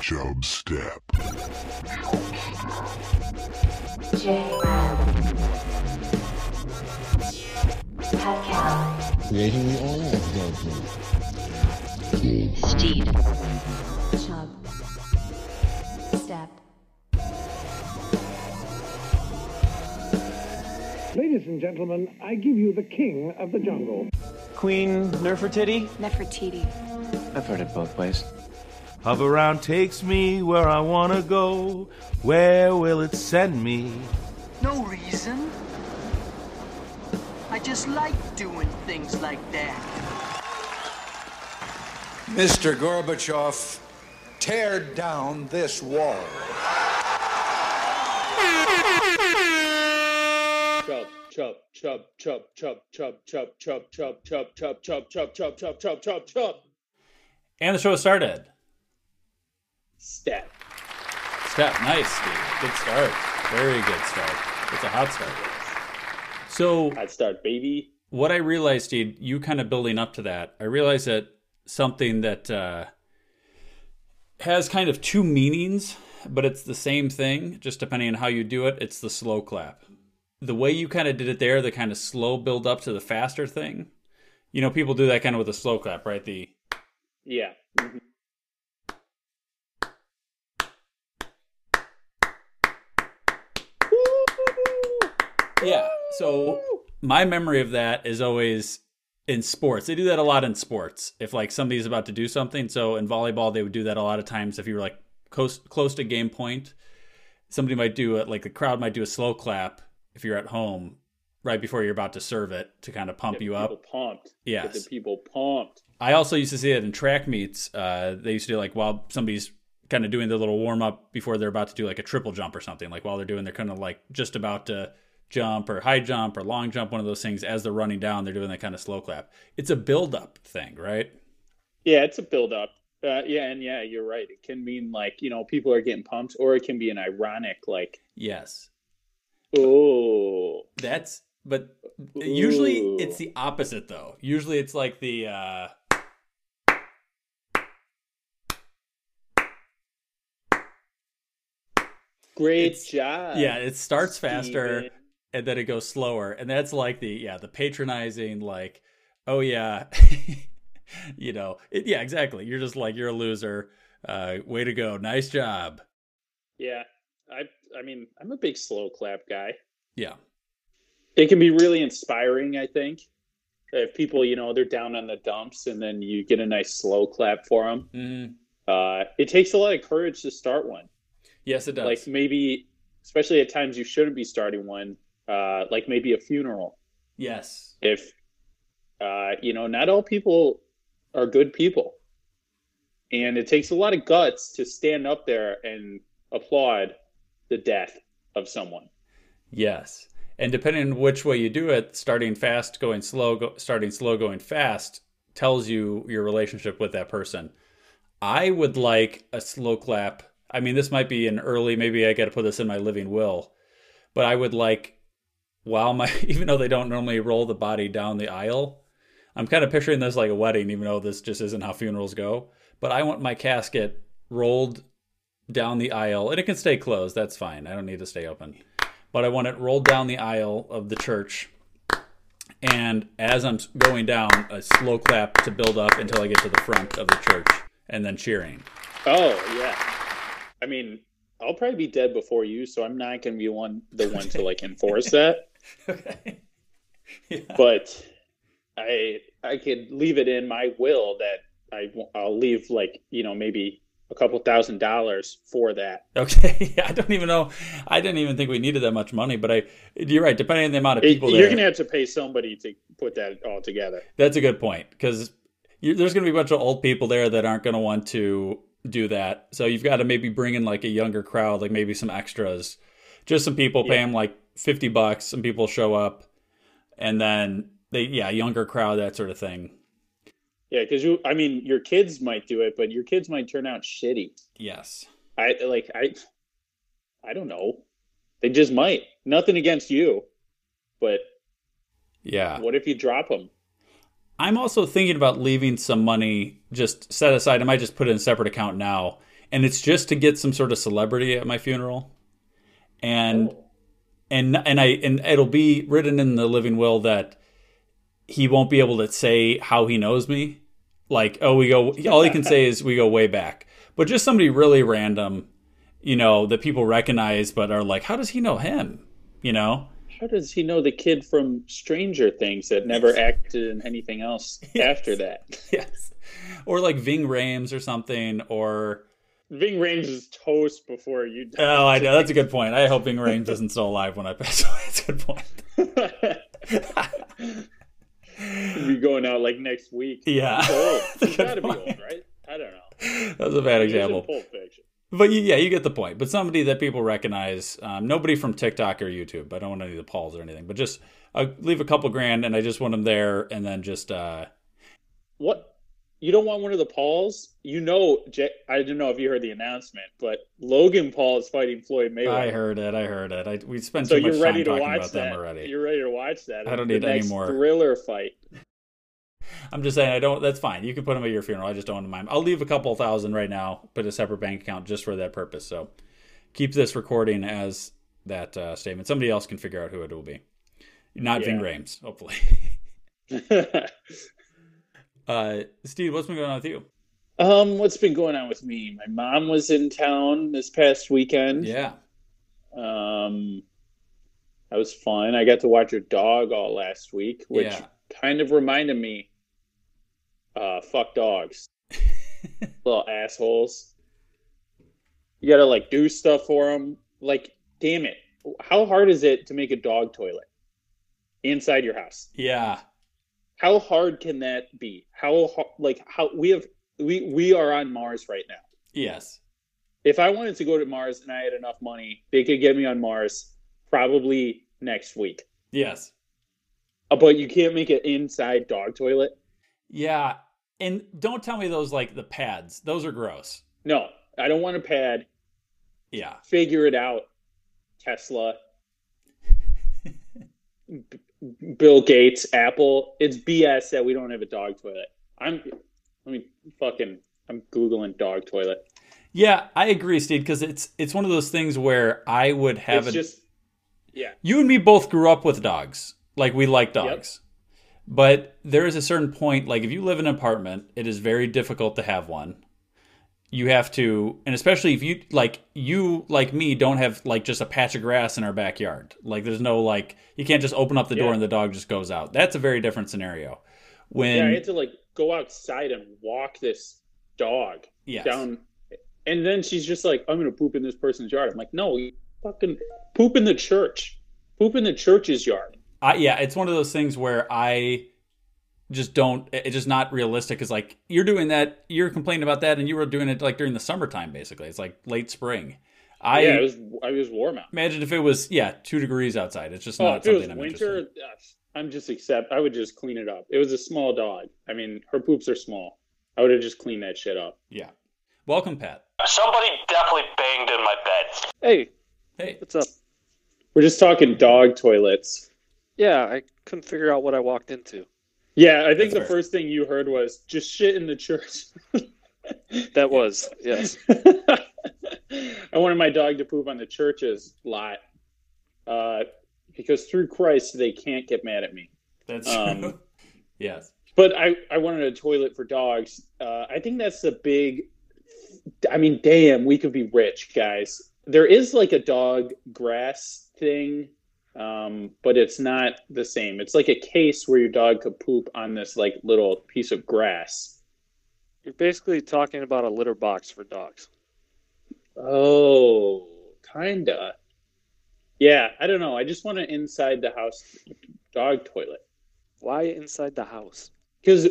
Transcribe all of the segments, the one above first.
Chub Step. Creating the oil judgment. Steed. Chub. Step. Ladies and gentlemen, I give you the king of the jungle. Queen Nefertiti? Nefertiti. I've heard it both ways. Hoveround takes me where I wanna go. Where will it send me? No reason. I just like doing things like that. Mr. Gorbachev, tear down this wall. Chub, chub, chub, chub, chub, chub, chub, chub, chub, chub, chub, chub, chub, chub, chub, chub, chub, chub. And the show started. Step. Step, nice, Steve. Good start. Very good start. It's a hot start. So I'd start, baby. what I realized, Steve, you kind of building up to that, I realized that something that uh, has kind of two meanings, but it's the same thing, just depending on how you do it. It's the slow clap. The way you kind of did it there, the kind of slow build up to the faster thing. You know, people do that kind of with a slow clap, right? The Yeah. Mhm. Yeah. So my memory of that is always in sports. They do that a lot in sports. If like somebody's about to do something, so in volleyball they would do that a lot of times. If you were like close close to game point, somebody might do it. Like the crowd might do a slow clap if you're at home right before you're about to serve it to kind of pump Get you up. pumped. Yes. Get the people pumped. I also used to see it in track meets. Uh, they used to do like while somebody's kind of doing their little warm up before they're about to do like a triple jump or something. Like while they're doing, they're kind of like just about to jump or high jump or long jump, one of those things. As they're running down, they're doing that kind of slow clap. It's a build up thing, right? Yeah, it's a build up. Uh, yeah, and yeah, you're right. It can mean like, you know, people are getting pumped, or it can be an ironic, like, Yes, oh, that's. But usually Ooh. it's the opposite though. Usually it's like the. uh great It's- job. yeah, it starts faster. And then it goes slower and that's like the yeah the patronizing like oh yeah you know it, yeah exactly you're just like you're a loser uh way to go nice job Yeah. I I mean, I'm a big slow clap guy. yeah It can be really inspiring, I think. If people, you know, they're down on the dumps and then you get a nice slow clap for them. Mhm. Uh, it takes a lot of courage to start one. yes it does Like maybe, especially at times you shouldn't be starting one, uh, like maybe a funeral. yes If, uh, you know, not all people are good people. And it takes a lot of guts to stand up there and applaud the death of someone. yes and depending on which way you do it starting fast going slow go, starting slow going fast tells you your relationship with that person i would like a slow clap i mean this might be an early maybe i got to put this in my living will but i would like while my even though they don't normally roll the body down the aisle i'm kind of picturing this like a wedding even though this just isn't how funerals go but i want my casket rolled down the aisle and it can stay closed that's fine i don't need to stay open but i want it rolled down the aisle of the church and as i'm going down a slow clap to build up until i get to the front of the church and then cheering Oh yeah. I mean, I'll probably be dead before you, so I'm not going to be one the one to like enforce that. okay yeah. But I I could leave it in my will that I I'll leave like you know maybe a couple thousand dollars for that. Okay, I don't even know. I didn't even think we needed that much money, but I. You're right. Depending on the amount of people You're there, going to have to pay somebody to put that all together. that's a good point because there's going to be a bunch of old people there that aren't going to want to do that. So you've got to maybe bring in like a younger crowd, like maybe some extras, just some people pay them like fifty bucks. Some people show up, and then they yeah younger crowd that sort of thing. Yeah, because you I mean your kids might do it, but your kids might turn out shitty. Yes. I like I I don't know. They just might. Nothing against you, but Yeah. what if you drop them? I'm also thinking about leaving some money just set aside. I might just put it in a separate account now, and it's just to get some sort of celebrity at my funeral, and oh. And and I and it'll be written in the living will that he won't be able to say how he knows me. Like, oh, we go. All he can say is we go way back, but just somebody really random, you know, that people recognize, but are like, how does he know him? You know. How does he know the kid from Stranger Things that never acted in anything else after that? Yes. Or like Ving Rhames or something, or Ving Rhames is toast before you die. oh, I know that's a good point. I hope Ving Rhames isn't still alive when I pass away. That's a good point. Be going out like next week. Yeah. He's old. That's a got to be old, right? I don't know. That was a bad He was in example. But you, yeah, you get the point. But somebody that people recognize, um, nobody from TikTok or YouTube. I don't want any of the Pauls or anything, but just uh, leave a couple grand, and I just want them there, and then just uh, What? You don't want one of the Pauls? You know, I don't know if you heard the announcement, but Logan Paul is fighting Floyd Mayweather. I heard it, I heard it. I, we spent so too much time to talking about that. them already. You're ready to watch that. I don't need any more. thriller fight. I'm just saying, I don't. That's fine. You can put them at your funeral. I just don't want them. I'll leave a couple thousand right now, put a separate bank account just for that purpose. So keep this recording as that uh, statement. Somebody else can figure out who it will be. Not Ving Yeah. Rhames, hopefully. uh, Steve, what's been going on with you? um, what's been going on with me? My mom was in town this past weekend. Yeah. Um, that was fun. I got to watch her dog all last week, which Yeah. kind of reminded me, uh, fuck dogs, little assholes. You gotta like do stuff for them. Like, damn it, how hard is it to make a dog toilet inside your house? Yeah. How hard can that be? How ho- like how we have we we are on Mars right now. Yes. If I wanted to go to Mars and I had enough money, they could get me on Mars probably next week. Yes. Uh, But you can't make an inside dog toilet. Yeah. And don't tell me those like the pads. Those are gross. No, I don't want a pad. Yeah. Figure it out, Tesla, Bill Gates, Apple. It's BS that we don't have a dog toilet. I'm, let me fucking, I'm googling dog toilet. Yeah, I agree, Steve, because it's it's one of those things where I would have it's a, just, yeah, you and me both grew up with dogs. Like we like dogs. But there is a certain point, like if you live in an apartment, it is very difficult to have one. You have to, and especially if you like you like me don't have like just a patch of grass in our backyard. Like there's no like you can't just open up the door Yeah. and the dog just goes out. That's a very different scenario. When yeah. I had to like go outside and walk this dog Yes. down, and then she's just like, "I'm gonna poop in this person's yard." I'm like, "No, you fucking poop in the church. Poop in the church's yard." I, yeah, it's one of those things where I just don't. It's just not realistic. It's like you're doing that, you're complaining about that, and you were doing it like during the summertime, basically. It's like late spring. I yeah, it was. I was warm out. imagine if it was yeah two degrees outside. It's just Oh, not if it was something I'm winter, interested. I'm just accept. I would just clean it up. It was a small dog. I mean, her poops are small. I would have just cleaned that shit up. Yeah. Welcome, Pat. Somebody definitely banged in my bed. Hey, Hey, what's up? We're just talking dog toilets. Yeah, I couldn't figure out what I walked into. Yeah, I think That's the fair. first thing you heard was just shit in the church. That was, yes. I wanted my dog to poop on the church's lot uh, because through Christ they can't get mad at me. that's Um, true. yes. But I, I wanted a toilet for dogs. Uh, I think that's the big. I mean, damn, we could be rich, guys. There is like a dog grass thing, um, but it's not the same. It's like a case where your dog could poop on this like little piece of grass. You're basically talking about a litter box for dogs. Oh, kinda. Yeah, I don't know. I just want an inside the house dog toilet Why inside the house? because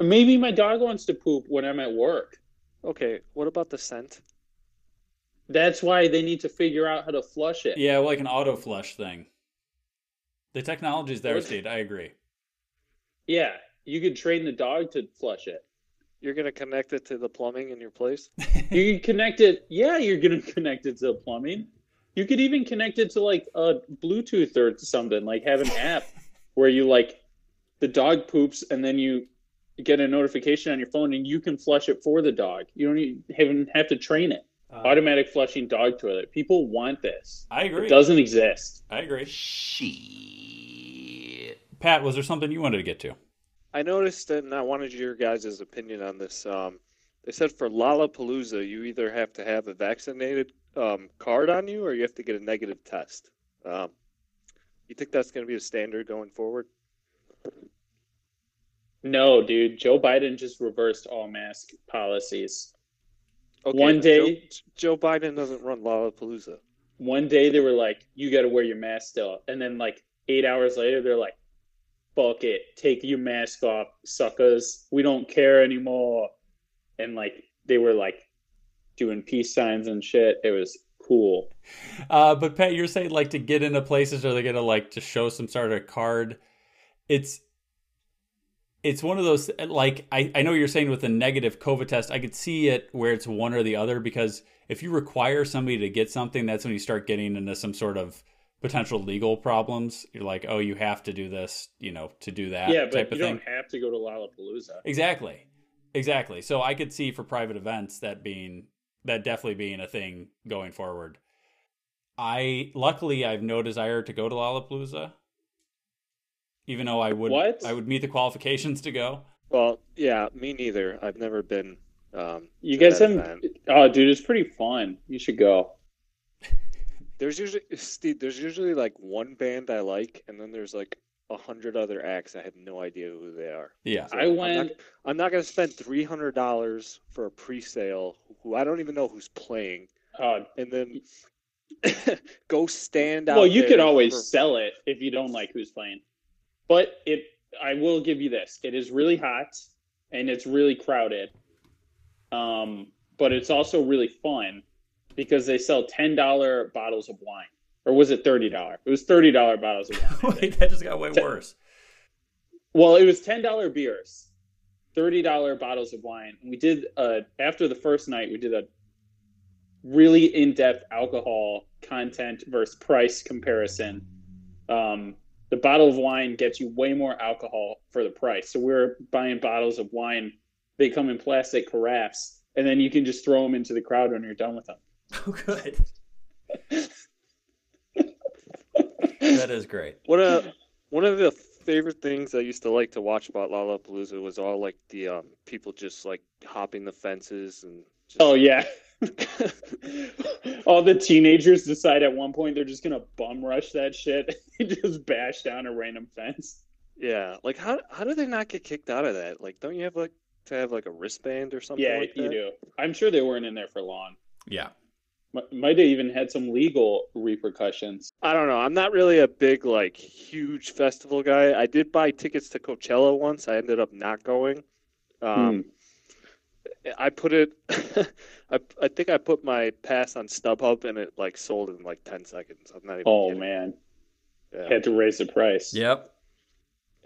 maybe my dog wants to poop when I'm at work. Okay, what about the scent? That's why they need to figure out how to flush it. Yeah, like an auto flush thing. The technology's there, What? Steve. I agree. Yeah, you could train the dog to flush it. You're gonna connect it to the plumbing in your place? You can connect it. Yeah, you're gonna connect it to the plumbing. You could even connect it to like a Bluetooth or something. Like have an app where you like the dog poops and then you get a notification on your phone and you can flush it for the dog. You don't even have to train it. Automatic flushing dog toilet. People want this. I agree. It doesn't exist. I agree. Shit. Pat, was there something you wanted to get to? I noticed and I wanted your guys' opinion on this. Um, they said for Lollapalooza, you either have to have a vaccinated um, card on you or you have to get a negative test. Um, you think that's going to be a standard going forward? No, dude. Joe Biden just reversed all mask policies. Okay, One day- Joe, Joe Biden doesn't run Lollapalooza. One day they were like, "You got to wear your mask still," and then like eight hours later, they're like, "Fuck it, take your mask off, suckers. We don't care anymore." And like they were like doing peace signs and shit. It was cool. Uh, but Pat, you're saying like to get into places, are they gonna like to show some sort of card? It's it's one of those like I, I know you're saying with a negative COVID test, I could see it where it's one or the other because if you require somebody to get something, that's when you start getting into some sort of potential legal problems. You're like, oh, you have to do this, you know, to do that yeah, type but of you thing. don't have to go to Lollapalooza. Exactly. Exactly. So I could see for private events that being that definitely being a thing going forward. I luckily I have no desire to go to Lollapalooza. Even though I would What? I would meet the qualifications to go. Well, yeah, me neither. I've never been. Um, You to guys haven't. Oh, dude, it's pretty fun. You should go. There's usually Steve. There's usually like one band I like, and then there's like a hundred other acts I have no idea who they are. Yeah. So I I'm went. not, I'm not gonna spend three hundred dollars for a pre-sale who I don't even know who's playing, Uh, and then go stand out. well, you could always for- sell it if you don't like who's playing. But it, I will give you this: it is really hot and it's really crowded. Um, but it's also really fun because they sell ten dollar bottles of wine, or was it thirty dollar? It was thirty dollar bottles of wine. Wait, that just got way worse. Well, it was ten dollar beers, thirty dollar bottles of wine. And we did uh after the first night, we did a really in depth alcohol content versus price comparison. Um, the bottle of wine gets you way more alcohol for the price. So we're buying bottles of wine. They come in plastic carafes, and then you can just throw them into the crowd when you're done with them. Oh good. that is great. One of one of the favorite things I used to like to watch about Lollapalooza was all like the um, people just like hopping the fences and. Just, Oh yeah. All the teenagers decide at one point they're just gonna bum rush that shit and just bash down a random fence. Yeah, like how how do they not get kicked out of that? Like, don't you have like to have like a wristband or something? yeah, like you that? do. I'm sure they weren't in there for long. Yeah. M- Might have even had some legal repercussions. I don't know. I'm not really a big like huge festival guy. I did buy tickets to Coachella once. I ended up not going. Um, I put it. I I think I put my pass on StubHub and it like sold in like ten seconds. I'm not even. Oh kidding. man, Yeah. had to raise the price. Yep.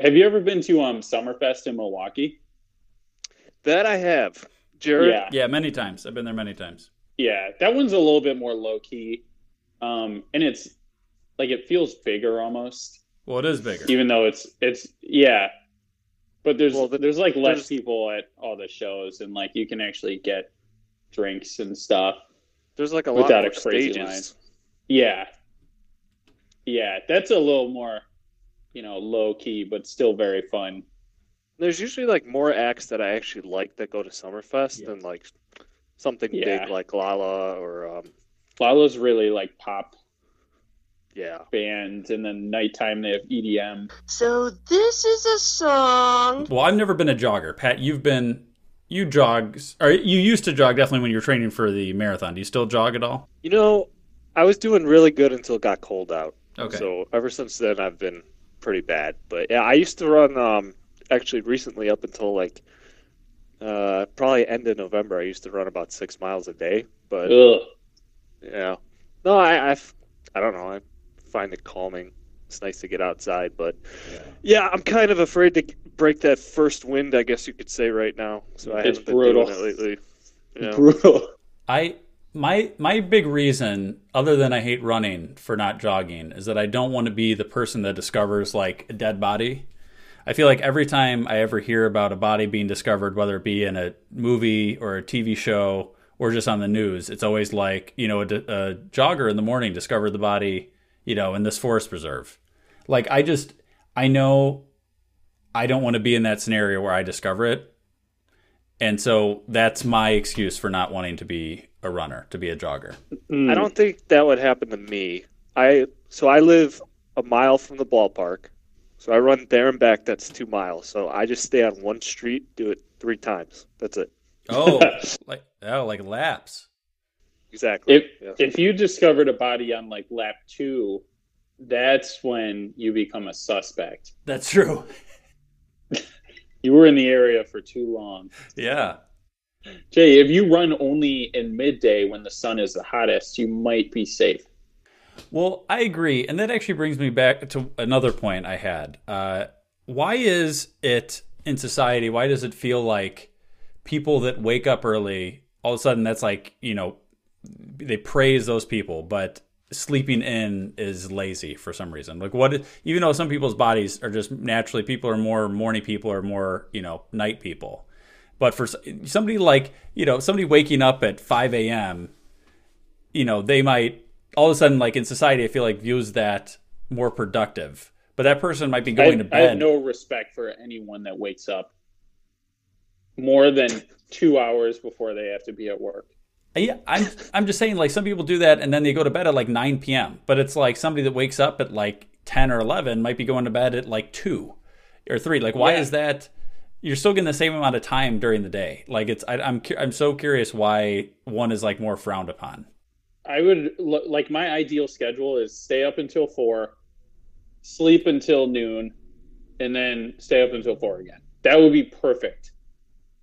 Have you ever been to um Summerfest in Milwaukee? That I have, Jared. Yeah, Yeah, many times. I've been there many times. yeah. That one's a little bit more low key, um, and it's like it feels bigger almost. Well, it is bigger. even though it's it's yeah but there's Well, the- there's like less there's- people at all the shows and like you can actually get drinks and stuff There's like a lot Without a crazy stages. line. yeah yeah that's a little more you know low key but still very fun There's usually like more acts that I actually like that go to Summerfest than like something Yeah. big like Lolla or um Lolla's really like pop yeah. band and then nighttime they have edm So this is a song. Well, I've never been a jogger. Pat, you've been you jog or you used to jog definitely when you were training for the marathon. Do you still jog at all? You know, I was doing really good until it got cold out. Okay. So ever since then, I've been pretty bad. But yeah, I used to run. Um, actually, recently up until like uh, probably end of November, I used to run about six miles a day. But Ugh. yeah, no, I, I've, I don't know. I find it calming. It's nice to get outside, but yeah, I'm kind of afraid to break that first wind. I guess you could say right now. So I It's haven't been brutal. doing it lately. Yeah. brutal I my my big reason, other than I hate running for not jogging, is that I don't want to be the person that discovers like a dead body. I feel like every time I ever hear about a body being discovered, whether it be in a movie or a TV show or just on the news, it's always like, you know, a, a jogger in the morning discovered the body, you know, in this forest preserve. Like, I just, I know I don't want to be in that scenario where I discover it. And so that's my excuse for not wanting to be a runner, to be a jogger. Mm. I don't think that would happen to me. I so I live a mile from the ballpark. So I run there and back. That's two miles. So I just stay on one street, do it three times. That's it. Oh, like oh, like laps. Exactly. If Yeah. if you discovered a body on like lap two, that's when you become a suspect. That's true. You were in the area for too long. Yeah. Jay, if you run only in midday when the sun is the hottest, you might be safe. Well, I agree, and that actually brings me back to another point I had. Uh, why is it in society? Why does it feel like people that wake up early, all of a sudden, that's like you know, they praise those people, but sleeping in is lazy for some reason. Like what? Even though some people's bodies are just naturally, people are more morning people or more you know night people. But for somebody like you know somebody waking up at five a.m you know, they might all of a sudden, like in society, I feel like views that more productive. But that person might be going I, to I have bed. no respect for anyone that wakes up more than two hours before they have to be at work. Uh, yeah, I'm I'm just saying, like some people do that, and then they go to bed at like 9 p.m. But it's like somebody that wakes up at like 10 or 11 might be going to bed at like two or three. Like, why Yeah. is that? You're still getting the same amount of time during the day. Like, it's I, I'm I'm so curious why one is like more frowned upon. I would like my ideal schedule is stay up until four, sleep until noon, and then stay up until four again. That would be perfect.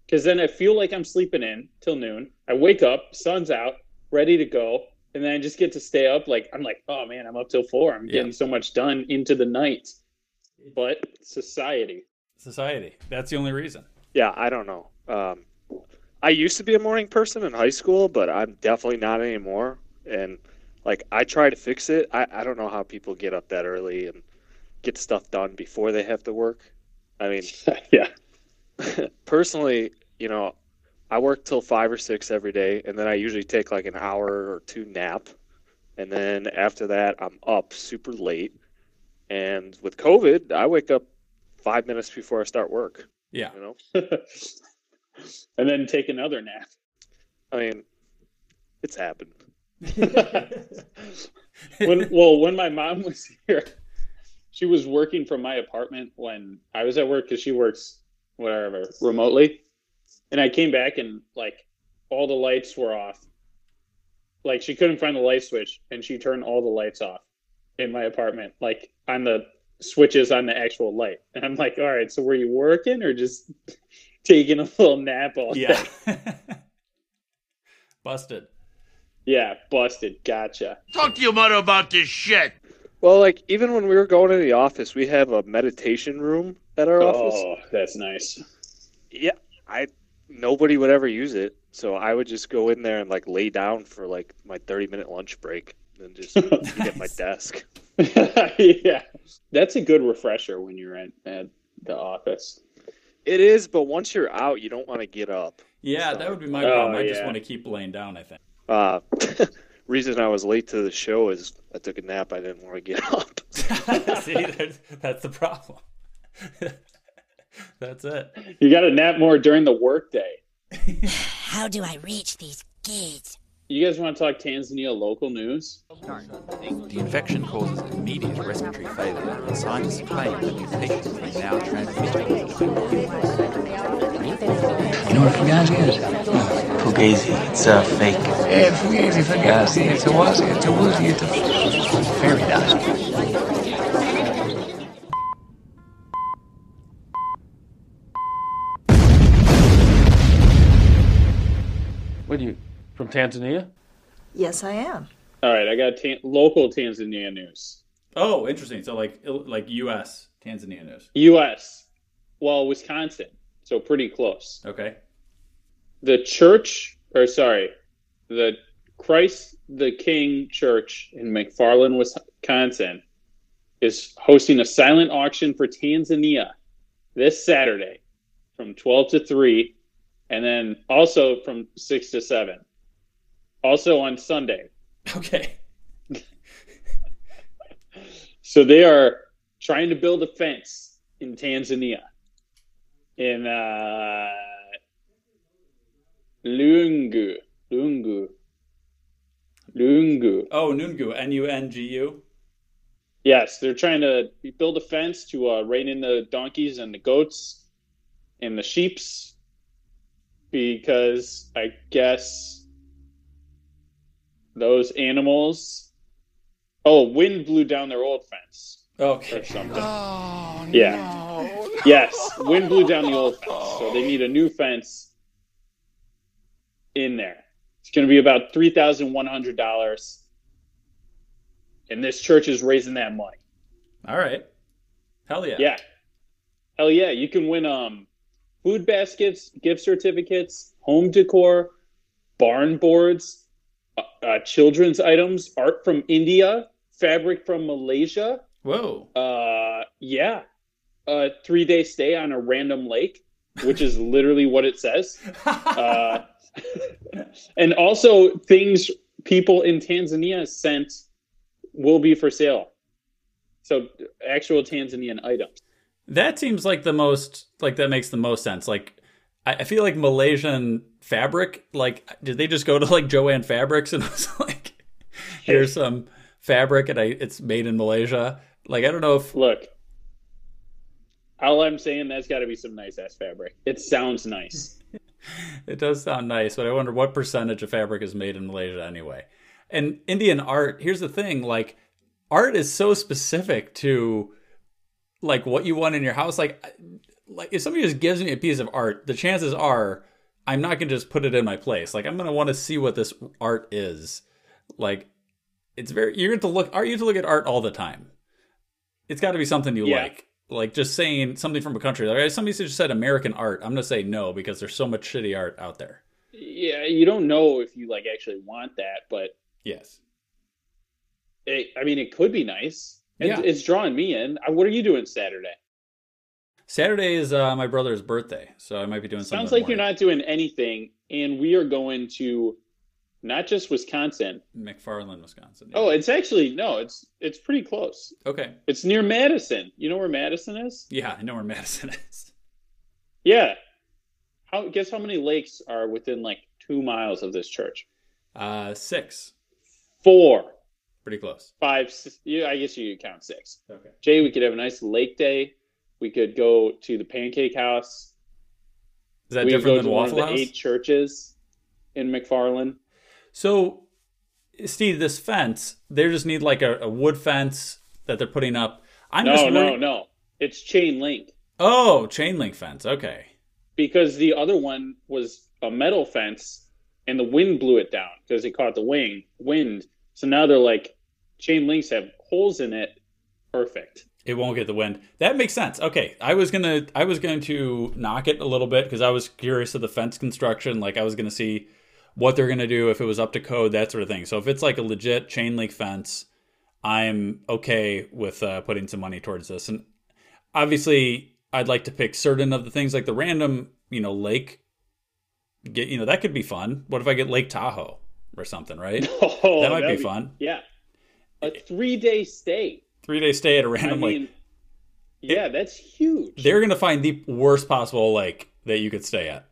Because then I feel like I'm sleeping in till noon. I wake up, sun's out, ready to go, and then I just get to stay up. Like I'm like, oh man, I'm up till four. I'm Yeah. getting so much done into the night. But society. Society. That's the only reason. Yeah, I don't know. Um, I used to be a morning person in high school, but I'm definitely not anymore. And like, I try to fix it. I, I don't know how people get up that early and get stuff done before they have to work. I mean, yeah. personally, you know, I work till five or six every day, and then I usually take like an hour or two nap, and then after that, I'm up super late. And with COVID, I wake up five minutes before I start work. Yeah. You know, and then take another nap. I mean, it's happened. when well when my mom was here she was working from my apartment when i was at work because she works whatever remotely and i came back and like all the lights were off like she couldn't find the light switch and she turned all the lights off in my apartment like on the switches on the actual light and i'm like all right so were you working or just taking a little nap all Yeah. day Busted. yeah busted gotcha Talk to your mother about this shit. Well, like even when we were going to the office, we have a meditation room at our office. oh that's nice Yeah, I nobody would ever use it, so I would just go in there and like lay down for like my thirty minute lunch break, and just eat at my desk. yeah, that's a good refresher when you're at, at the office. It is, but once you're out, you don't want to get up. Yeah, that would be my Oh, problem. I just want to keep laying down, I think. Uh, reason I was late to the show is I took a nap. I didn't want to get up. See, that's, that's the problem. that's it. You got to nap more during the workday. How do I reach these kids? You guys want to talk Tanzania local news? The infection causes immediate respiratory failure, and scientists claim that the mutation is now transmitted. You know what Fugazi is? Fugazi, it's a fake. Yeah, Fugazi, Fugazi. It's a wazi, it's a woozy, it's a fairy dust. What are you from Tanzania? Yes, I am. All right, I got tan- local Tanzania news. Oh, interesting. So like like U.S. Tanzania news. U.S. Well, Wisconsin, so pretty close. Okay. The church, or sorry, the Christ the King Church in McFarland, Wisconsin, is hosting a silent auction for Tanzania this Saturday from 12 to 3, and then also from 6 to 7. Also on Sunday. Okay. So they are trying to build a fence in Tanzania. In uh, Lungu. Lungu. Lungu. Oh, Nungu. N U N G U. Yes, they're trying to build a fence to uh, rein in the donkeys and the goats and the sheeps because I guess those animals. Oh, wind blew down their old fence Okay. or something. yeah. Yes, wind blew down the old fence, so they need a new fence in there. It's going to be about three thousand one hundred dollars, and this church is raising that money. All right. Hell yeah. Yeah. Hell yeah. You can win um food baskets, gift certificates, home decor, barn boards, uh, uh, children's items, art from India, fabric from Malaysia. Whoa. Uh yeah. A three day stay on a random lake, which is literally what it says. Uh, and also things people in Tanzania sent will be for sale. So actual Tanzanian items. That seems like the most like that makes the most sense. Like I, I feel like Malaysian fabric, like did they just go to like Jo-Ann Fabrics and was like here's some fabric and I it's made in Malaysia? Like I don't know if Look, all I'm saying that's got to be some nice ass fabric. It sounds nice. it does sound nice, but I wonder what percentage of fabric is made in Malaysia anyway. And Indian art, here's the thing, like art is so specific to like what you want in your house. Like like if somebody just gives me a piece of art, the chances are I'm not gonna just put it in my place. Like I'm gonna want to see what this art is. Like it's very you're going to look art you to look at art all the time. It's got to be something you Yeah. like. Like just saying something from a country. Like somebody just said American art. I'm gonna say no because there's so much shitty art out there. Yeah, you don't know if you like actually want that, but Yes. it, I mean, it could be nice. It, Yeah. It's drawing me in. Uh, What are you doing Saturday? Saturday is uh, my brother's birthday, so I might be doing something. Sounds like you're not doing anything, and we are going to not just Wisconsin. McFarland, Wisconsin. Oh, it's actually no, it's it's pretty close. Okay. It's near Madison. You know where Madison is? Yeah, I know where Madison is. Yeah. How guess how many lakes are within like two miles of this church? Uh, six. Four, Pretty close. five. Six, yeah, I guess you could count six. Okay. Jay, we could have a nice lake day. We could go to the Pancake House. Is that we different than Waffle House? eight churches in McFarland. So, Steve, this fence, they just need like a, a wood fence that they're putting up. I'm no, just no, no. It's chain link Oh, chain link fence. Okay. because the other one was a metal fence, and the wind blew it down because it caught the wing wind. So now they're like chain links have holes in it. Perfect. It won't get the wind. That makes sense. Okay, I was gonna, I was going to knock it a little bit because I was curious of the fence construction. Like I was gonna see what they're gonna do if it was up to code, that sort of thing. So if it's like a legit chain link fence, I'm okay with uh, putting some money towards this. And obviously, I'd like to pick certain of the things like the random, you know, lake. Get you know that could be fun. What if I get Lake Tahoe or something? Right. Oh, that might that'd be fun. Yeah, a three day stay. Three day stay at a random mean, lake. yeah, that's huge. They're gonna find the worst possible lake that you could stay at.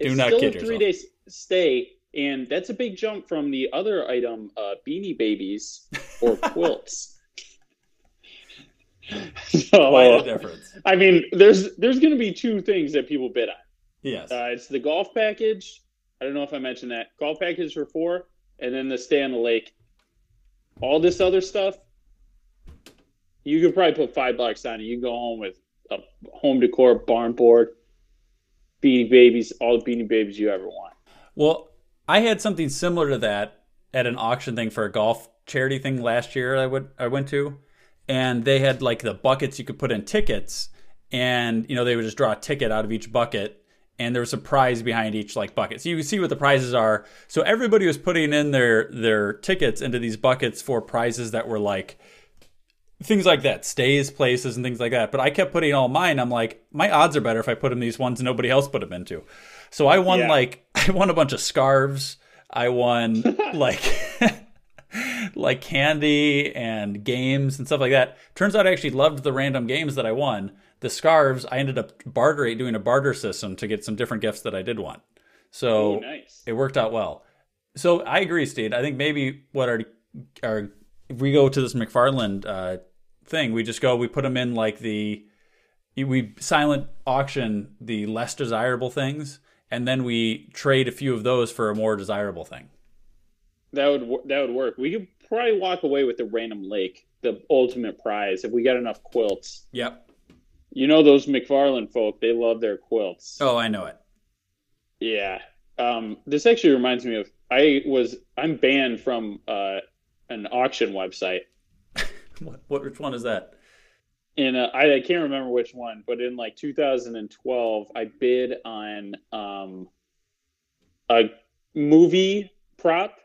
Do it's not still kid a three yourself. Stay, and that's a big jump from the other item, uh, beanie babies or quilts. so, Quite a difference. I mean, there's there's going to be two things that people bid on. Yes. Uh, it's the golf package. I don't know if I mentioned that golf package for four, and then the stay on the lake. All this other stuff, you could probably put five bucks on it. You can go home with a home decor barn board, beanie babies, all the beanie babies you ever want. Well, I had something similar to that at an auction thing for a golf charity thing last year. I would I went to, and they had like the buckets you could put in tickets, and you know they would just draw a ticket out of each bucket, and there was a prize behind each like bucket. So you can see what the prizes are. So everybody was putting in their their tickets into these buckets for prizes that were like things like that, stays places and things like that. But I kept putting all mine. I'm like, my odds are better if I put them these ones nobody else put them into. So I won Yeah. like I won a bunch of scarves. I won like like candy and games and stuff like that. Turns out I actually loved the random games that I won. The scarves, I ended up bartering doing a barter system to get some different gifts that I did want. So Ooh, nice. it worked out well. So I agree, Steve. I think maybe what our our if we go to this McFarland uh, thing, we just go, we put them in like the we silent auction the less desirable things, and then we trade a few of those for a more desirable thing. That would that would work. We could probably walk away with the random lake, the ultimate prize, if we got enough quilts. Yep. You know those McFarland folk; they love their quilts. Oh, I know it. Yeah. Um, this actually reminds me of I was I'm banned from uh, an auction website. What, what which one is that? In uh, I, I can't remember which one, but in like 2012, I bid on um, a movie prop.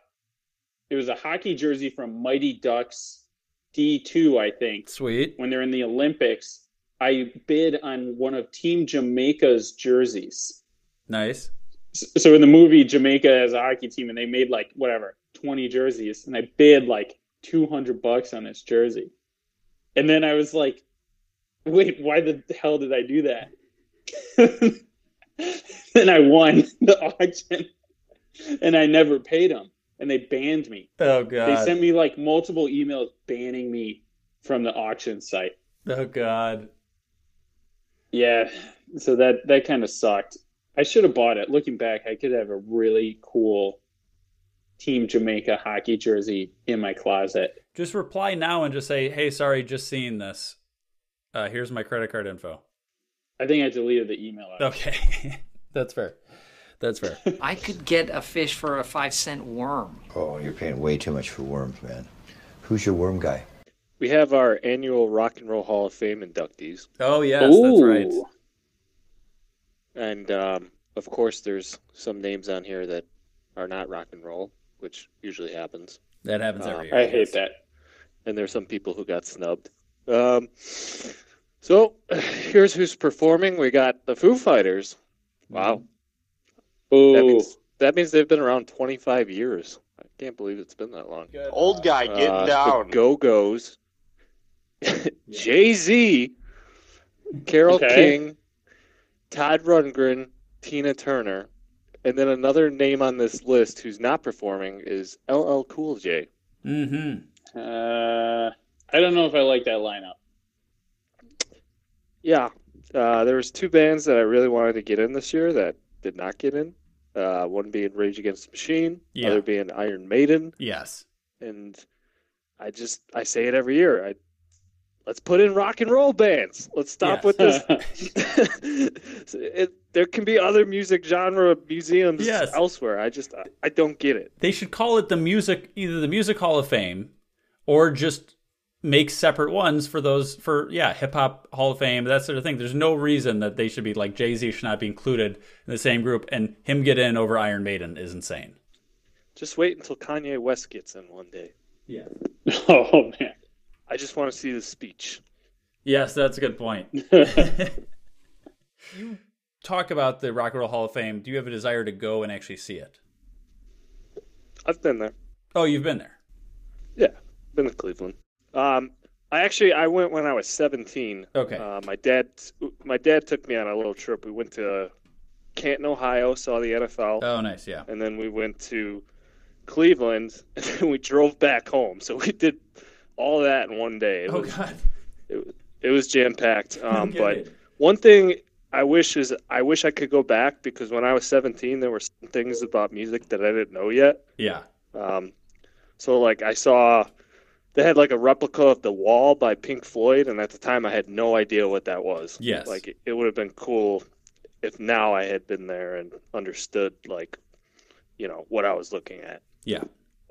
It was a hockey jersey from Mighty Ducks D2, I think. Sweet. When they're in the Olympics, I bid on one of Team Jamaica's jerseys. Nice. So in the movie, Jamaica has a hockey team, and they made like whatever 20 jerseys, and I bid like 200 bucks on this jersey. And then I was like, wait, why the hell did I do that? then I won the auction and I never paid them and they banned me. Oh god! They sent me like multiple emails banning me from the auction site. oh god. Yeah, so that that kind of sucked. I should have bought it. Looking back, I could have a really cool Team Jamaica hockey jersey in my closet. Just reply now and just say, "Hey, sorry, just seeing this. Uh, here's my credit card info." I think I deleted the email. out. Okay, that's fair. That's fair. I could get a fish for a five cent worm. Oh, you're paying way too much for worms, man. Who's your worm guy? We have our annual Rock and Roll Hall of Fame inductees. Oh yes, that's right. And um, of course, there's some names on here that are not rock and roll, which usually happens. That happens Uh, every year. I hate that. And there's some people who got snubbed. Um, so here's who's performing. We got the Foo Fighters. Wow. Ooh. That means, that means they've been around 25 years. I can't believe it's been that long. Old guy getting Uh, down. The Go Go's. Jay Z. Carol Okay. King. Todd Rundgren. Tina Turner. And then another name on this list who's not performing is LL Cool J. Mm-hmm. Uh, I don't know if I like that lineup. Yeah, uh, there was two bands that I really wanted to get in this year that did not get in. Uh, one being Rage Against the Machine, Yeah. other being Iron Maiden, Yes. and I just I say it every year. I let's put in rock and roll bands. Let's stop Yes. with this. it, there can be other music genre museums Yes. elsewhere. I just I, I don't get it. They should call it the music, either the Music Hall of Fame, or just make separate ones for those for yeah hip hop Hall of Fame that sort of thing. There's no reason that they should be like Jay Z should not be included in the same group, and him get in over Iron Maiden is insane. Just wait until Kanye West gets in one day. Yeah. oh man. I just want to see the speech. Yes, that's a good point. you talk about the Rock and Roll Hall of Fame. Do you have a desire to go and actually see it? I've been there. Oh, you've been there. Yeah, been to Cleveland. Um, I actually I went when I was 17. Okay. Uh, my dad my dad took me on a little trip. We went to Canton, Ohio, saw the NFL, Oh, nice. Yeah. and then we went to Cleveland, and then we drove back home. So we did all that in one day. It Oh was God. it, was- it was jam packed. Um, but it. one thing I wish is I wish I could go back because when I was 17, there were some things about music that I didn't know yet. Yeah. Um, so like I saw they had like a replica of The Wall by Pink Floyd, and at the time I had no idea what that was. Yes. Like it, it would have been cool if now I had been there and understood like, you know, what I was looking at. Yeah.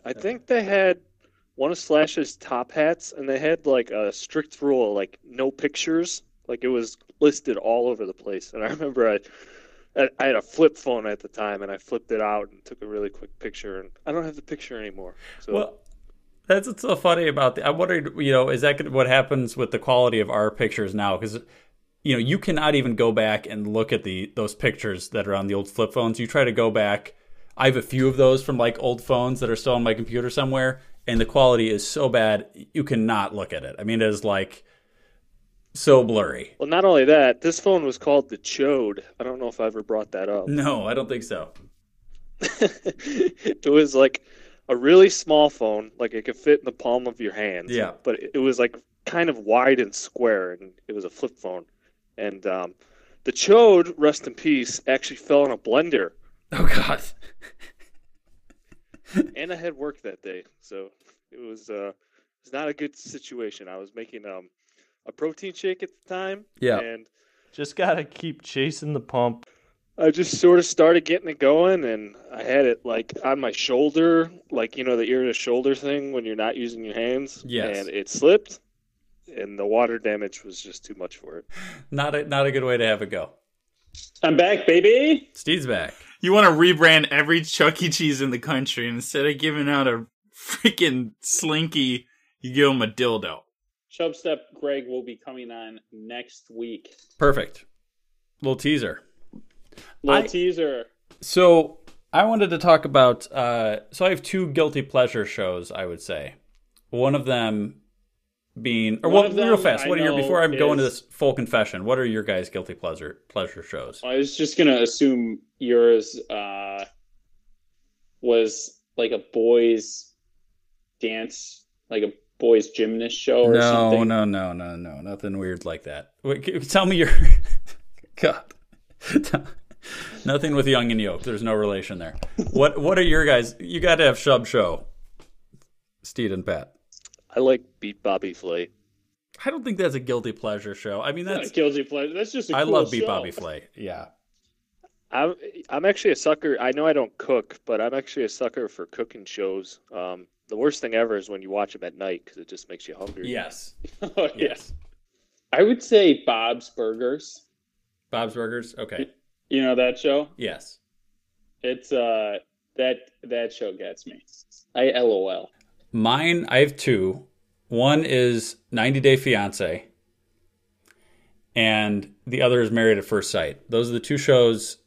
I think they had one of Slash's top hats, and they had like a strict rule, like no pictures. Like it was listed all over the place. And I remember I, I, I had a flip phone at the time, and I flipped it out and took a really quick picture. And I don't have the picture anymore. So Well, That's what's so funny about the. I wondered, you know, is that what happens with the quality of our pictures now? Because you know, you cannot even go back and look at the those pictures that are on the old flip phones. You try to go back. I have a few of those from like old phones that are still on my computer somewhere, and the quality is so bad you cannot look at it. I mean, it is like so blurry. Well, not only that, this phone was called the Chode. I don't know if I ever brought that up. No, I don't think so. it was like a really small phone, like it could fit in the palm of your hand. Yeah. But it was like kind of wide and square, and it was a flip phone. And um, the Chode, rest in peace, actually fell in a blender. Oh God. and I had work that day, so it was uh, it was not a good situation. I was making um, a protein shake at the time. Yeah. And Just gotta keep chasing the pump. I just sort of started getting it going, and I had it like on my shoulder, like you know the ear to shoulder thing when you're not using your hands. Yes. And it slipped, and the water damage was just too much for it. Not a not a good way to have it go. I'm back, baby. Steve's back. You want to rebrand every Chuck E. Cheese in the country, and instead of giving out a freaking slinky, you give them a dildo. Chubstep Greg will be coming on next week. Perfect. Little teaser. Little I- teaser. So I wanted to talk about. Uh, so I have two guilty pleasure shows. I would say one of them being, or well, real fast. I What are your before I'm going to this full confession? What are your guys' guilty pleasure pleasure shows? I was just gonna assume yours uh, was like a boys' dance, like a boys' gymnast show or No, something. no, no, no, no, no, nothing weird like that. Wait, tell me your God. Nothing with young and yolk. There's no relation there. What What are your guys? You got to have Shub Show. Steed and Pat. I like Beat Bobby Flay. I don't think that's a guilty pleasure show. I mean, That's that's guilty pleasure. That's just. I I love Beat Bobby Flay. Yeah. I'm I'm actually a sucker. I know I don't cook, but I'm actually a sucker for cooking shows. Um, the worst thing ever is when you watch them at night because it just makes you hungry. Yes. Oh, yes. I would say Bob's Burgers. Bob's Burgers. Okay. You know that show? Yes. It's uh that that show gets me. I LOL. Mine, I have two. One is 90 Day Fiance, and the other is Married at First Sight. Those are the two shows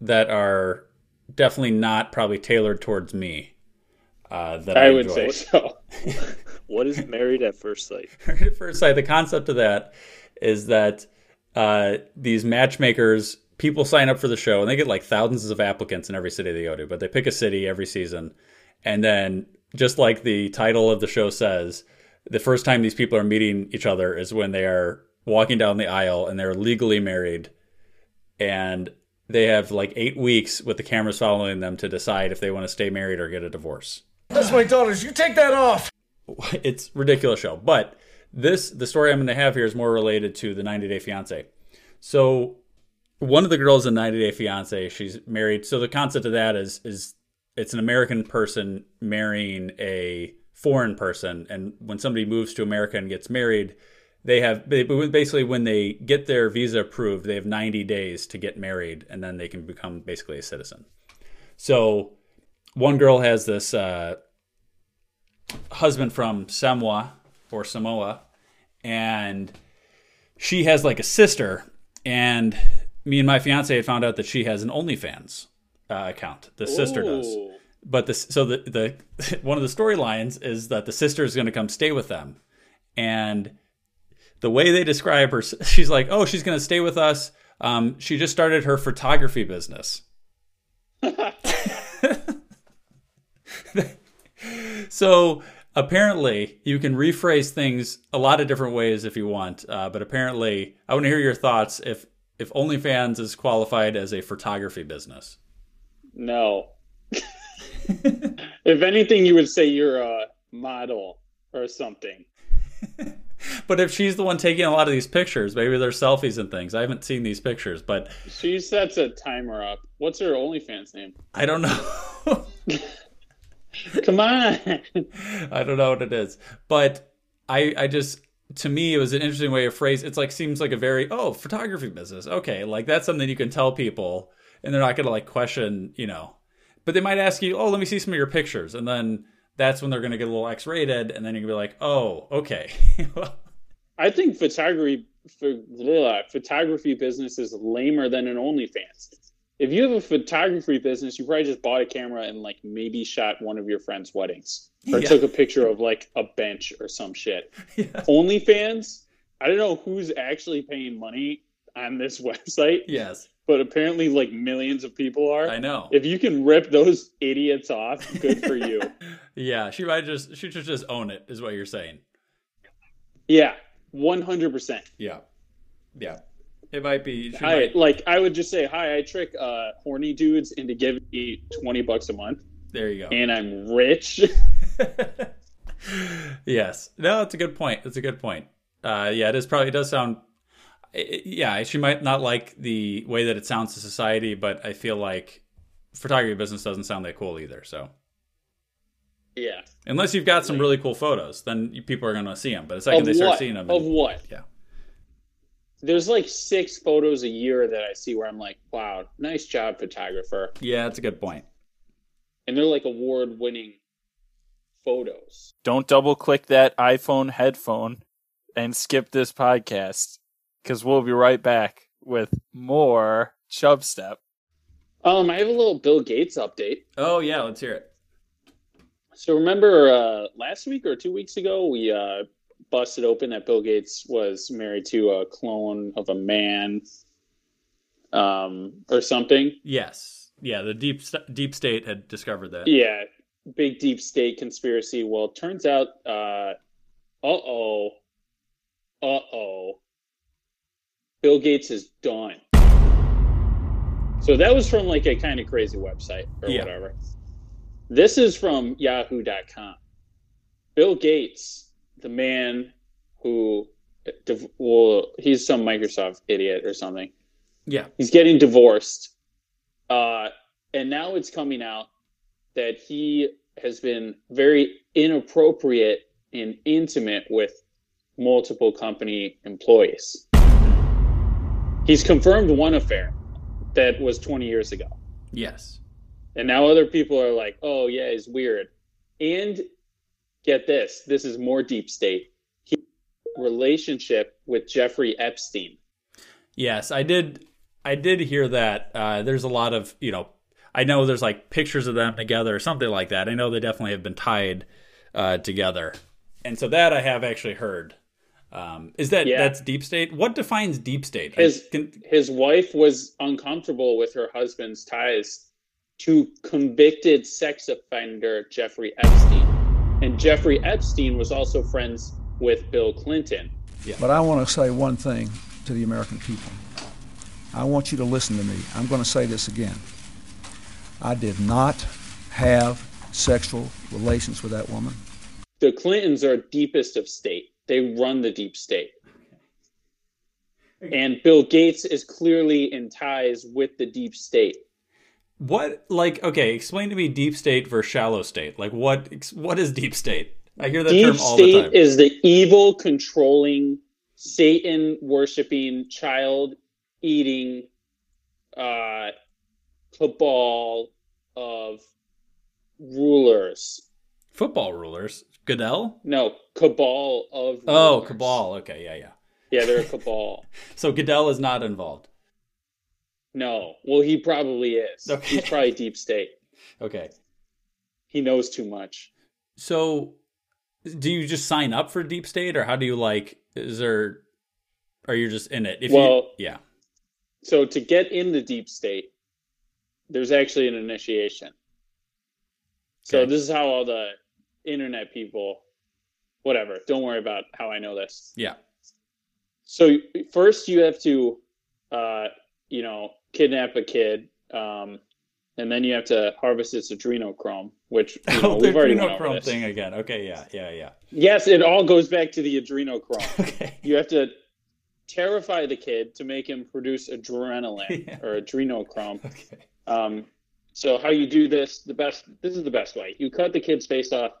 that are definitely not probably tailored towards me. Uh, that I, I would enjoy. say so. What is Married at First Sight? Married at First Sight. The concept of that is that uh, these matchmakers, people sign up for the show, and they get like thousands of applicants in every city they go to. But they pick a city every season, and then just like the title of the show says, the first time these people are meeting each other is when they are walking down the aisle and they're legally married, and they have like eight weeks with the cameras following them to decide if they want to stay married or get a divorce That's my daughter's. You take that off. it's ridiculous show. But this the story I'm going to have here is more related to the 90 Day Fiance. So one of the girls in 90 Day Fiance, she's married. So the concept of that is is it's an American person marrying a foreign person, and when somebody moves to America and gets married, they have they, basically when they get their visa approved, they have 90 days to get married, and then they can become basically a citizen. So one girl has this. Uh, husband from Samoa or Samoa, and she has like a sister, and me and my fiance had found out that she has an OnlyFans uh, account. The sister does, but the so the the one of the storylines is that the sister is going to come stay with them, and the way they describe her, she's like, "Oh, she's going to stay with us." Um, she just started her photography business. so apparently you can rephrase things a lot of different ways if you want uh, but apparently i want to hear your thoughts if if onlyfans is qualified as a photography business No. if anything, you would say you're a model or something. but if she's the one taking a lot of these pictures maybe they're selfies and things i haven't seen these pictures but She sets a timer up. What's her OnlyFans name? i don't know Come on. I don't know what it is, but I I just to me it was an interesting way of phrase. It's like seems like a very oh photography business. Okay, like that's something you can tell people, and they're not gonna like question you know. But they might ask you, oh, let me see some of your pictures, and then that's when they're going to get a little X-rated, and then you can be like, oh, okay. I think photography photography business is lamer than an OnlyFans. If you have a photography business, you probably just bought a camera and like maybe shot one of your friends' weddings or Yeah. took a picture of like a bench or some shit. OnlyFans, I don't know who's actually paying money on this website. Yes. But apparently like millions of people are. I know. If you can rip those idiots off, good for you. yeah, she might just she should just own it, is what you're saying. Yeah, 100%. Yeah, yeah. It might be. Might, like. I would just say, "Hi, I trick uh, horny dudes into giving me twenty bucks a month, there you go. and I'm rich." yes. No, that's a good point. That's a good point. Uh, yeah, it is probably it does sound. i- Yeah, she might not like the way that it sounds to society, but I feel like photography business doesn't sound that cool either. So yeah. unless you've got some really cool photos, then people are going to see them. But the second Of they start what? seeing them, Of what? Yeah. There's like six photos a year that I see where I'm like, "Wow, nice job, photographer," yeah, that's a good point. and they're like award-winning photos. Don't double click that iPhone headphone and skip this podcast because we'll be right back with more Chub Step. Um, I have a little Bill Gates update. Oh yeah, let's hear it. So remember uh, last week or two weeks ago, we uh, busted open that Bill Gates was married to a clone of a man, um, or something. Yes. Yeah, the deep deep state had discovered that. Yeah, big deep state conspiracy. Well, it turns out, uh oh, uh oh, Bill Gates is done. So that was from like a kind of crazy website or Yeah. whatever. This is from Yahoo.com. Bill Gates, the man who, well, he's some Microsoft idiot or something. Yeah. he's getting divorced. Uh, and now it's coming out that he has been very inappropriate and intimate with multiple company employees. He's confirmed one affair that was 20 years ago. Yes. and now other people are like oh yeah he's weird. And get this this is more deep state he relationship with jeffrey epstein Yes, I did. I did hear that. Uh, there's a lot of you know. I know there's like pictures of them together or something like that. I know they definitely have been tied uh, together, and so that I have actually heard. Um, is that Yeah. that's deep state? What defines deep state? his can- his wife was uncomfortable with her husband's ties to convicted sex offender Jeffrey Epstein. And Jeffrey Epstein was also friends with Bill Clinton. But I want to say one thing to the American people. I want you to listen to me. I'm going to say this again. I did not have sexual relations with that woman. The Clintons are deepest of state. They run the deep state. And Bill Gates is clearly in ties with the deep state. What like okay? Explain to me deep state versus shallow state. Like what? What is deep state? I hear that deep term all the state time. is the evil, controlling, Satan worshiping, child eating uh, cabal of rulers. Football rulers. Goodell. No, cabal of. Oh, cabal. Okay, yeah, yeah. Yeah, they're a cabal. So Goodell is not involved. No, well, he probably is. Okay. He's probably deep state. Okay. He knows too much. So, do you just sign up for deep state, or how do you like? Is there? Are you just in it? If Well- you, yeah. So to get in the deep state, there's actually an initiation. So this is how all the internet people, whatever. Don't worry about how I know this. Yeah. So first you have to, uh, you know, kidnap a kid, um, and then you have to harvest its adrenochrome, which you know, Oh, the we've already adrenochrome thing again. Okay, yeah, yeah, yeah. Yes, it all goes back to the adrenochrome. Okay. You have to terrify the kid to make him produce adrenaline or adrenochrome. Okay. Um, so how you do this? The best. This is the best way. You cut the kid's face off,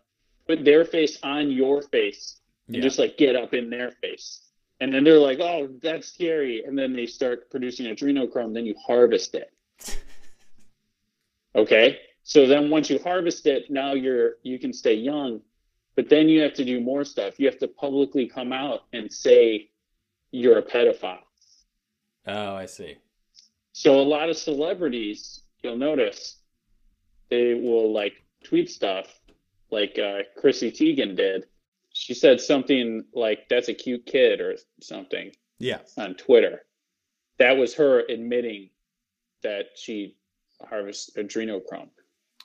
put their face on your face, and Yeah. just like get up in their face. And then they're like, "Oh, that's scary." And then they start producing adrenochrome. Then you harvest it. Okay. So then once you harvest it, now you're you can stay young, but then you have to do more stuff. You have to publicly come out and say you're a pedophile. Oh, I see. So a lot of celebrities, you'll notice, they will like tweet stuff like uh, Chrissy Teigen did. She said something like "That's a cute kid" or something Yeah. on Twitter. That was her admitting that she harvests adrenochrome.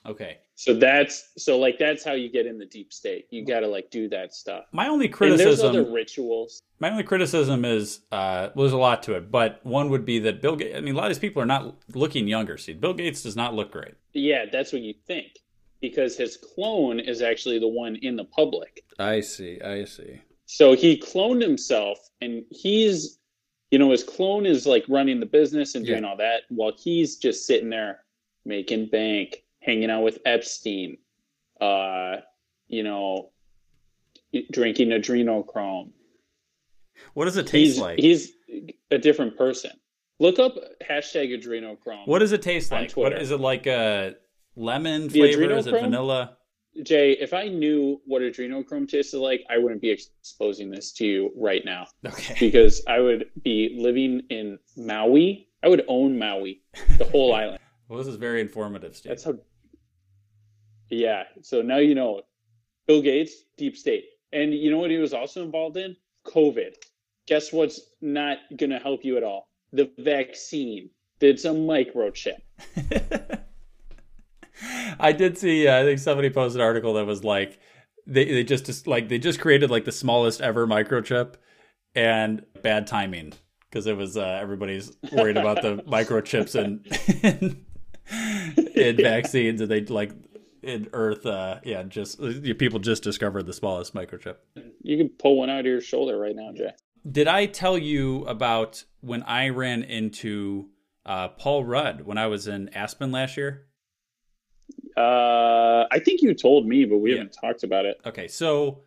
Okay. So that's so like that's how you get in the deep state. You got to like do that stuff. My only And criticism. there's other rituals. My only criticism is uh, well, there's a lot to it, but one would be that Bill Gates. I mean, a lot of these people are not looking younger. See, Bill Gates does not look great. Yeah, that's what you think because his clone is actually the one in the public. I see. I see. So he cloned himself, and he's, you know, his clone is like running the business and doing Yeah. all that, while he's just sitting there making bank, hanging out with Epstein, uh, you know, drinking adrenochrome. What does it taste he's, like? He's a different person. Look up hashtag adrenochrome. What does it taste like? What is it like? A lemon flavor? Is it vanilla? Jay, if I knew what adrenochrome tasted like, I wouldn't be exposing this to you right now. Okay. Because I would be living in Maui. I would own Maui, the whole island. Well, this is very informative, Steve. That's how. Yeah. So now you know. Bill Gates, deep state, and you know what he was also involved in? COVID. Guess what's not going to help you at all? The vaccine. It's a microchip. I did see. Uh, I think somebody posted an article that was like they they just, just like they just created like the smallest ever microchip, and bad timing because it was uh, everybody's worried about the microchips and in vaccines, and they like in Earth. Uh, yeah, just people just discovered the smallest microchip. You can pull one out of your shoulder right now, Jay. Did I tell you about when I ran into uh, Paul Rudd when I was in Aspen last year? Uh, I think you told me, but we haven't talked about it. Okay, so